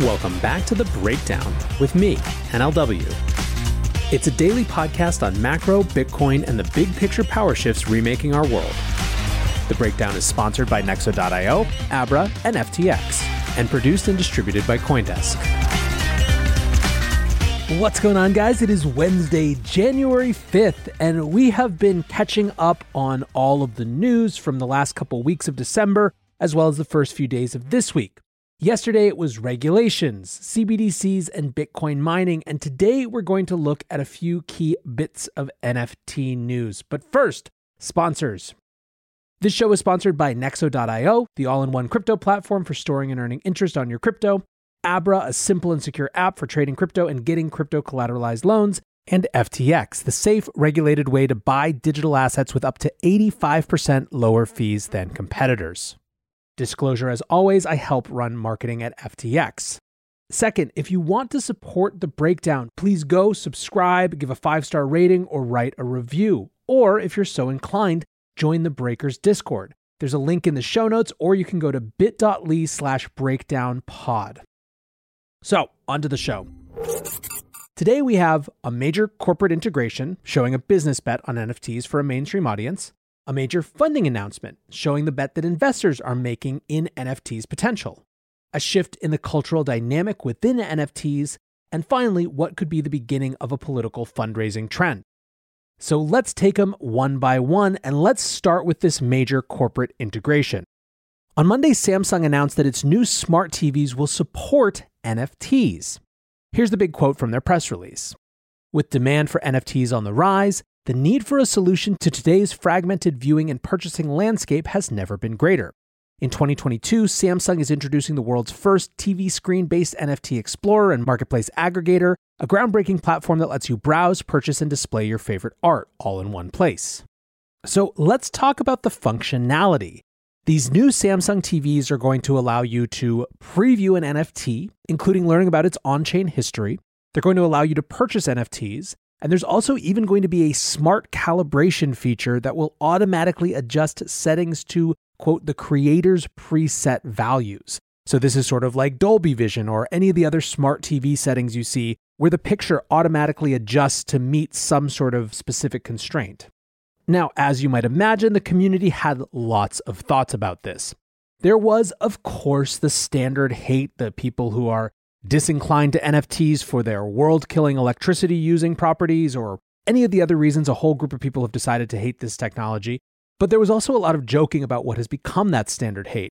Welcome back to The Breakdown with me, NLW. It's a daily podcast on macro, Bitcoin, and the big picture power shifts remaking our world. The Breakdown is sponsored by Nexo.io, Abra, and FTX, and produced and distributed by Coindesk. What's going on, guys? It is Wednesday, January 5th, and we have been catching up on all of the news from the last couple weeks of December, as well as the first few days of this week. Yesterday it was regulations, CBDCs, and Bitcoin mining, and today we're going to look at a few key bits of NFT news. But first, sponsors. This show is sponsored by Nexo.io, the all in one crypto platform for storing and earning interest on your crypto, Abra, a simple and secure app for trading crypto and getting crypto collateralized loans, and FTX, the safe, regulated way to buy digital assets with up to 85% lower fees than competitors. Disclosure as always, I help run marketing at FTX. Second, if you want to support the breakdown, please go subscribe, give a five star rating, or write a review. Or if you're so inclined, join the Breakers Discord. There's a link in the show notes, or you can go to bit.ly slash breakdownpod. So, on to the show. Today we have a major corporate integration showing a business bet on NFTs for a mainstream audience, a major funding announcement showing the bet that investors are making in NFTs' potential, a shift in the cultural dynamic within NFTs, and finally, what could be the beginning of a political fundraising trend. So let's take them one by one, and let's start with this major corporate integration. On Monday, Samsung announced that its new smart TVs will support NFTs. Here's the big quote from their press release With demand for NFTs on the rise, the need for a solution to today's fragmented viewing and purchasing landscape has never been greater. In 2022, Samsung is introducing the world's first TV screen based NFT Explorer and Marketplace Aggregator, a groundbreaking platform that lets you browse, purchase, and display your favorite art all in one place. So let's talk about the functionality. These new Samsung TVs are going to allow you to preview an NFT, including learning about its on chain history. They're going to allow you to purchase NFTs, and there's also even going to be a smart calibration feature that will automatically adjust settings to, quote, the creator's preset values. So this is sort of like Dolby Vision or any of the other smart TV settings you see where the picture automatically adjusts to meet some sort of specific constraint. Now, as you might imagine, the community had lots of thoughts about this. There was, of course, the standard hate, the people who are disinclined to NFTs for their world killing electricity using properties, or any of the other reasons a whole group of people have decided to hate this technology. But there was also a lot of joking about what has become that standard hate.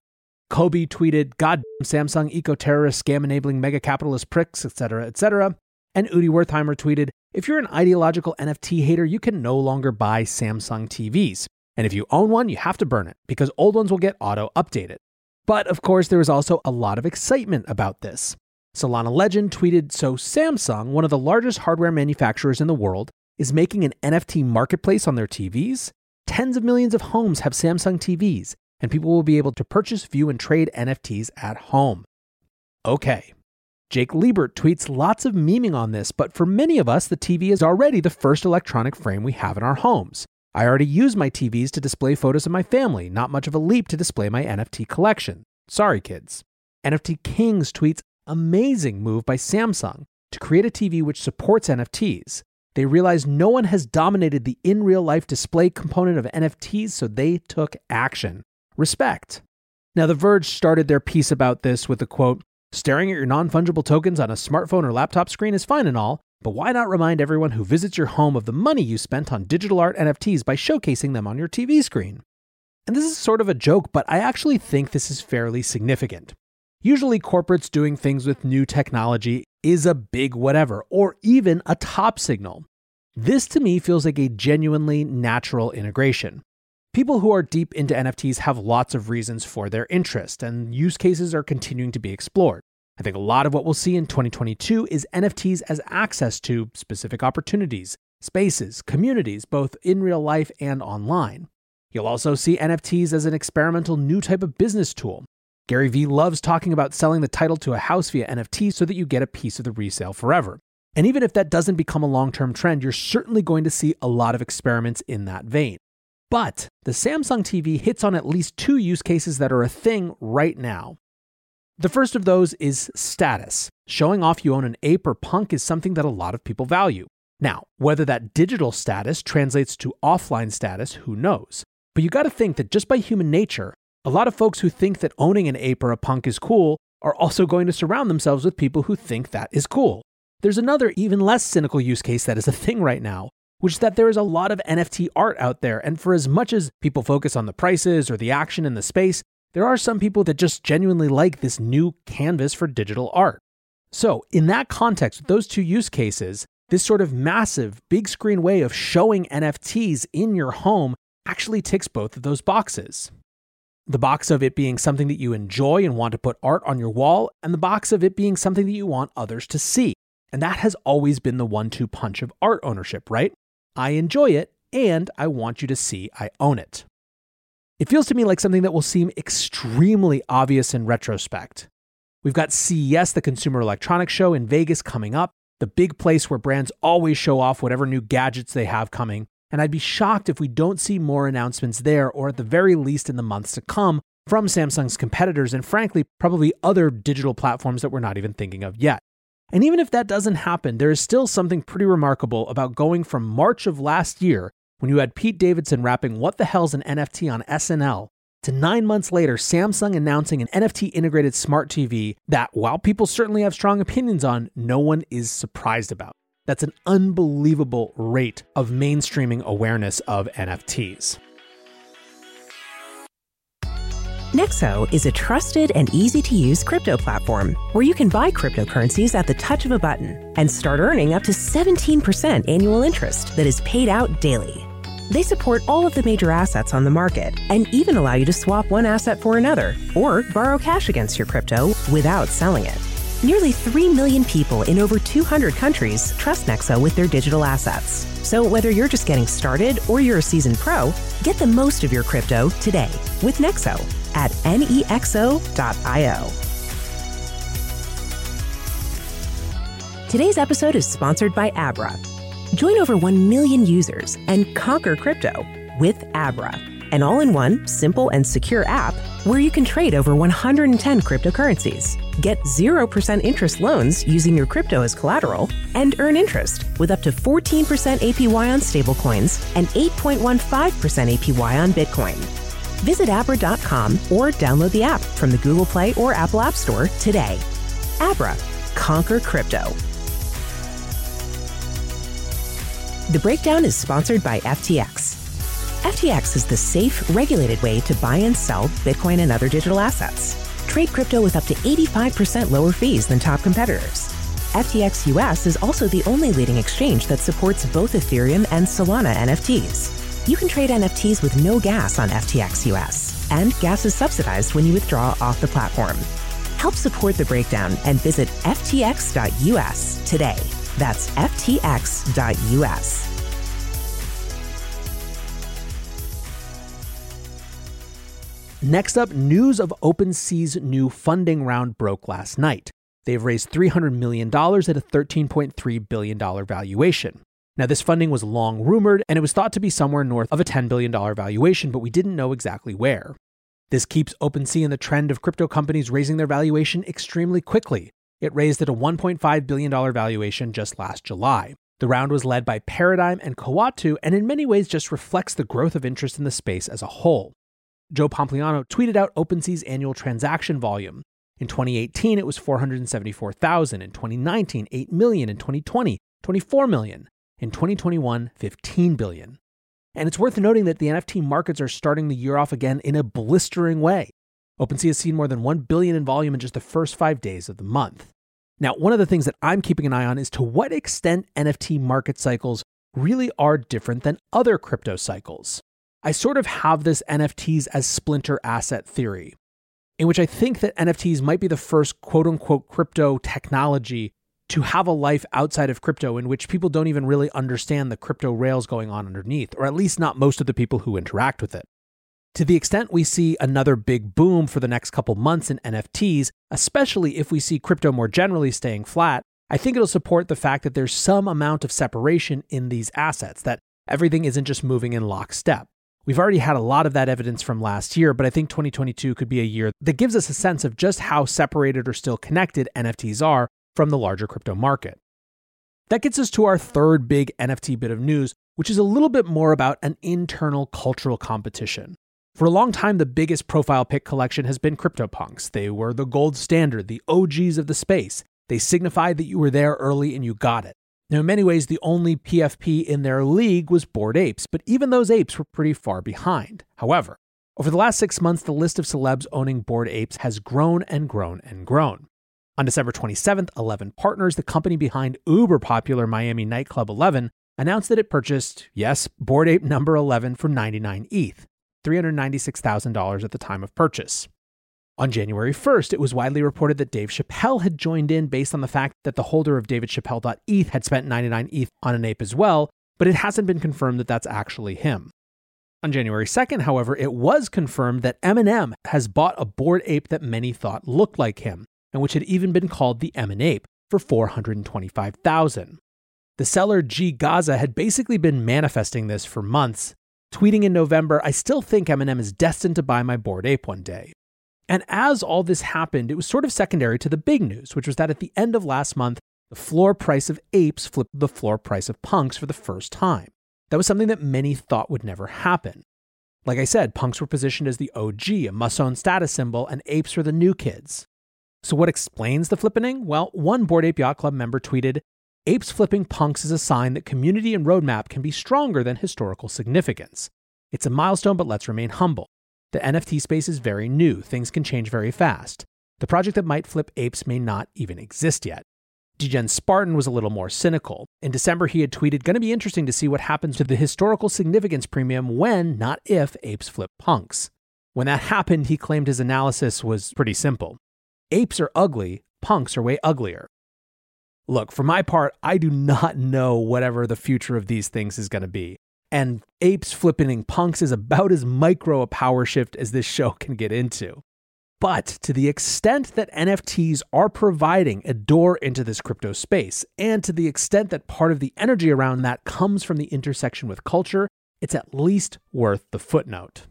Cobie tweeted, God damn Samsung eco terrorist scam enabling mega capitalist pricks, etc., etc. And Udi Wertheimer tweeted, If you're an ideological NFT hater, you can no longer buy Samsung TVs. And if you own one, you have to burn it because old ones will get auto updated. But of course, there was also a lot of excitement about this. Solana Legend tweeted So Samsung, one of the largest hardware manufacturers in the world, is making an NFT marketplace on their TVs. Tens of millions of homes have Samsung TVs, and people will be able to purchase, view, and trade NFTs at home. Okay. Jake Liebert tweets lots of memeing on this, but for many of us, the TV is already the first electronic frame we have in our homes. I already use my TVs to display photos of my family, not much of a leap to display my NFT collection. Sorry, kids. NFT Kings tweets amazing move by Samsung to create a TV which supports NFTs. They realized no one has dominated the in real life display component of NFTs, so they took action. Respect. Now, The Verge started their piece about this with the quote Staring at your non fungible tokens on a smartphone or laptop screen is fine and all, but why not remind everyone who visits your home of the money you spent on digital art NFTs by showcasing them on your TV screen? And this is sort of a joke, but I actually think this is fairly significant. Usually, corporates doing things with new technology is a big whatever, or even a top signal. This to me feels like a genuinely natural integration. People who are deep into NFTs have lots of reasons for their interest, and use cases are continuing to be explored. I think a lot of what we'll see in 2022 is NFTs as access to specific opportunities, spaces, communities, both in real life and online. You'll also see NFTs as an experimental new type of business tool, Gary Vee loves talking about selling the title to a house via NFT so that you get a piece of the resale forever. And even if that doesn't become a long term trend, you're certainly going to see a lot of experiments in that vein. But the Samsung TV hits on at least two use cases that are a thing right now. The first of those is status. Showing off you own an ape or punk is something that a lot of people value. Now, whether that digital status translates to offline status, who knows? But you gotta think that just by human nature, a lot of folks who think that owning an ape or a punk is cool are also going to surround themselves with people who think that is cool. There's another, even less cynical use case that is a thing right now, which is that there is a lot of NFT art out there. And for as much as people focus on the prices or the action in the space, there are some people that just genuinely like this new canvas for digital art. So, in that context, with those two use cases, this sort of massive big screen way of showing NFTs in your home actually ticks both of those boxes. The box of it being something that you enjoy and want to put art on your wall, and the box of it being something that you want others to see. And that has always been the one two punch of art ownership, right? I enjoy it, and I want you to see I own it. It feels to me like something that will seem extremely obvious in retrospect. We've got CES, the Consumer Electronics Show in Vegas, coming up, the big place where brands always show off whatever new gadgets they have coming. And I'd be shocked if we don't see more announcements there, or at the very least in the months to come, from Samsung's competitors, and frankly, probably other digital platforms that we're not even thinking of yet. And even if that doesn't happen, there is still something pretty remarkable about going from March of last year, when you had Pete Davidson rapping What the Hell's an NFT on SNL, to nine months later, Samsung announcing an NFT integrated smart TV that, while people certainly have strong opinions on, no one is surprised about. That's an unbelievable rate of mainstreaming awareness of NFTs. Nexo is a trusted and easy to use crypto platform where you can buy cryptocurrencies at the touch of a button and start earning up to 17% annual interest that is paid out daily. They support all of the major assets on the market and even allow you to swap one asset for another or borrow cash against your crypto without selling it. Nearly 3 million people in over 200 countries trust Nexo with their digital assets. So whether you're just getting started or you're a seasoned pro, get the most of your crypto today with Nexo at nexo.io. Today's episode is sponsored by Abra. Join over 1 million users and conquer crypto with Abra, an all in one, simple, and secure app where you can trade over 110 cryptocurrencies, get 0% interest loans using your crypto as collateral, and earn interest with up to 14% APY on stablecoins and 8.15% APY on Bitcoin. Visit Abra.com or download the app from the Google Play or Apple App Store today. Abra, conquer crypto. The breakdown is sponsored by FTX. FTX is the safe, regulated way to buy and sell Bitcoin and other digital assets. Trade crypto with up to 85% lower fees than top competitors. FTX US is also the only leading exchange that supports both Ethereum and Solana NFTs. You can trade NFTs with no gas on FTX US, and gas is subsidized when you withdraw off the platform. Help support the breakdown and visit ftx.us today. That's ftx.us. Next up, news of OpenSea's new funding round broke last night. They've raised $300 million at a $13.3 billion valuation. Now, this funding was long rumored, and it was thought to be somewhere north of a $10 billion valuation, but we didn't know exactly where. This keeps OpenSea in the trend of crypto companies raising their valuation extremely quickly. It raised at a $1.5 billion valuation just last July. The round was led by Paradigm and Coatue, and in many ways just reflects the growth of interest in the space as a whole. Joe Pompliano tweeted out OpenSea's annual transaction volume. In 2018, it was 474,000. In 2019, 8 million. In 2020, 24 million. In 2021, 15 billion. And it's worth noting that the NFT markets are starting the year off again in a blistering way. OpenSea has seen more than 1 billion in volume in just the first 5 days of the month. Now, one of the things that I'm keeping an eye on is to what extent NFT market cycles really are different than other crypto cycles. I sort of have this NFTs as splinter asset theory, in which I think that NFTs might be the first quote unquote crypto technology to have a life outside of crypto in which people don't even really understand the crypto rails going on underneath, or at least not most of the people who interact with it. To the extent we see another big boom for the next couple months in NFTs, especially if we see crypto more generally staying flat, I think it'll support the fact that there's some amount of separation in these assets, that everything isn't just moving in lockstep. We've already had a lot of that evidence from last year, but I think 2022 could be a year that gives us a sense of just how separated or still connected NFTs are from the larger crypto market. That gets us to our third big NFT bit of news, which is a little bit more about an internal cultural competition. For a long time, the biggest profile pic collection has been CryptoPunks. They were the gold standard, the OGs of the space. They signified that you were there early and you got it. Now, in many ways, the only PFP in their league was Bored Apes, but even those apes were pretty far behind. However, over the last six months, the list of celebs owning Bored Apes has grown and grown and grown. On December 27th, 11 Partners, the company behind uber popular Miami nightclub 11, announced that it purchased, yes, Bored Ape number 11 for 99 ETH, $396,000 at the time of purchase. On January 1st, it was widely reported that Dave Chappelle had joined in based on the fact that the holder of davidchappelle.eth had spent 99 ETH on an ape as well, but it hasn't been confirmed that that's actually him. On January 2nd, however, it was confirmed that Eminem has bought a bored ape that many thought looked like him, and which had even been called the Emin Ape for 425,000. The seller G Gaza had basically been manifesting this for months, tweeting in November, "I still think Eminem is destined to buy my bored ape one day." And as all this happened, it was sort of secondary to the big news, which was that at the end of last month, the floor price of apes flipped the floor price of punks for the first time. That was something that many thought would never happen. Like I said, punks were positioned as the OG, a must own status symbol, and apes were the new kids. So, what explains the flippening? Well, one Bored Ape Yacht Club member tweeted Apes flipping punks is a sign that community and roadmap can be stronger than historical significance. It's a milestone, but let's remain humble. The NFT space is very new, things can change very fast. The project that might flip apes may not even exist yet. Degen Spartan was a little more cynical. In December, he had tweeted, Gonna be interesting to see what happens to the historical significance premium when, not if, apes flip punks. When that happened, he claimed his analysis was pretty simple apes are ugly, punks are way uglier. Look, for my part, I do not know whatever the future of these things is going to be. And apes flipping punks is about as micro a power shift as this show can get into. But to the extent that NFTs are providing a door into this crypto space, and to the extent that part of the energy around that comes from the intersection with culture, it's at least worth the footnote.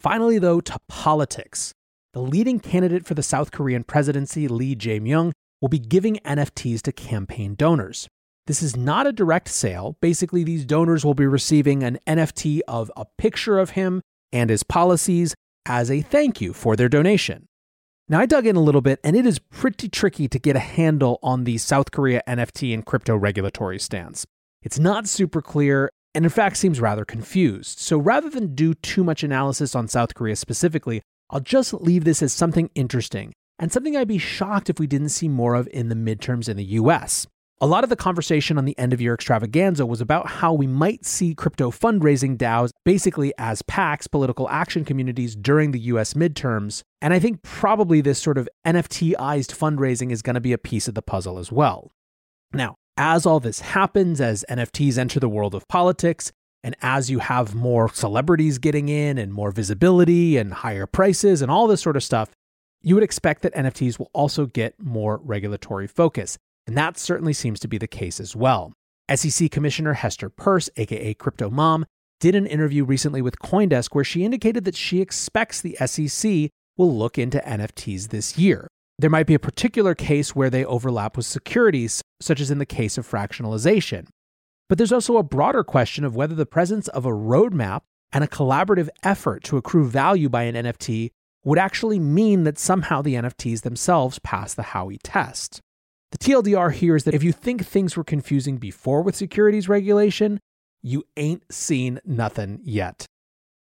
Finally, though, to politics. The leading candidate for the South Korean presidency, Lee Jae-myung, will be giving NFTs to campaign donors. This is not a direct sale. Basically, these donors will be receiving an NFT of a picture of him and his policies as a thank you for their donation. Now, I dug in a little bit, and it is pretty tricky to get a handle on the South Korea NFT and crypto regulatory stance. It's not super clear, and in fact seems rather confused. So rather than do too much analysis on South Korea specifically, I'll just leave this as something interesting and something I'd be shocked if we didn't see more of in the midterms in the US. A lot of the conversation on the end of year extravaganza was about how we might see crypto fundraising DAOs basically as PACs, political action communities, during the US midterms. And I think probably this sort of NFTized fundraising is going to be a piece of the puzzle as well. Now, as all this happens, as NFTs enter the world of politics, and as you have more celebrities getting in and more visibility and higher prices and all this sort of stuff, you would expect that NFTs will also get more regulatory focus. And that certainly seems to be the case as well. SEC Commissioner Hester Peirce, aka Crypto Mom, did an interview recently with Coindesk where she indicated that she expects the SEC will look into NFTs this year. There might be a particular case where they overlap with securities, such as in the case of fractionalization. But there's also a broader question of whether the presence of a roadmap and a collaborative effort to accrue value by an NFT would actually mean that somehow the NFTs themselves pass the Howey test. The TLDR here is that if you think things were confusing before with securities regulation, you ain't seen nothing yet.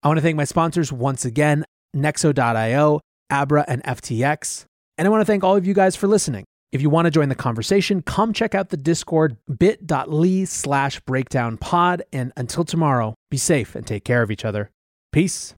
I want to thank my sponsors once again Nexo.io, Abra, and FTX. And I want to thank all of you guys for listening. If you want to join the conversation, come check out the Discord bit.ly slash breakdown pod. And until tomorrow, be safe and take care of each other. Peace.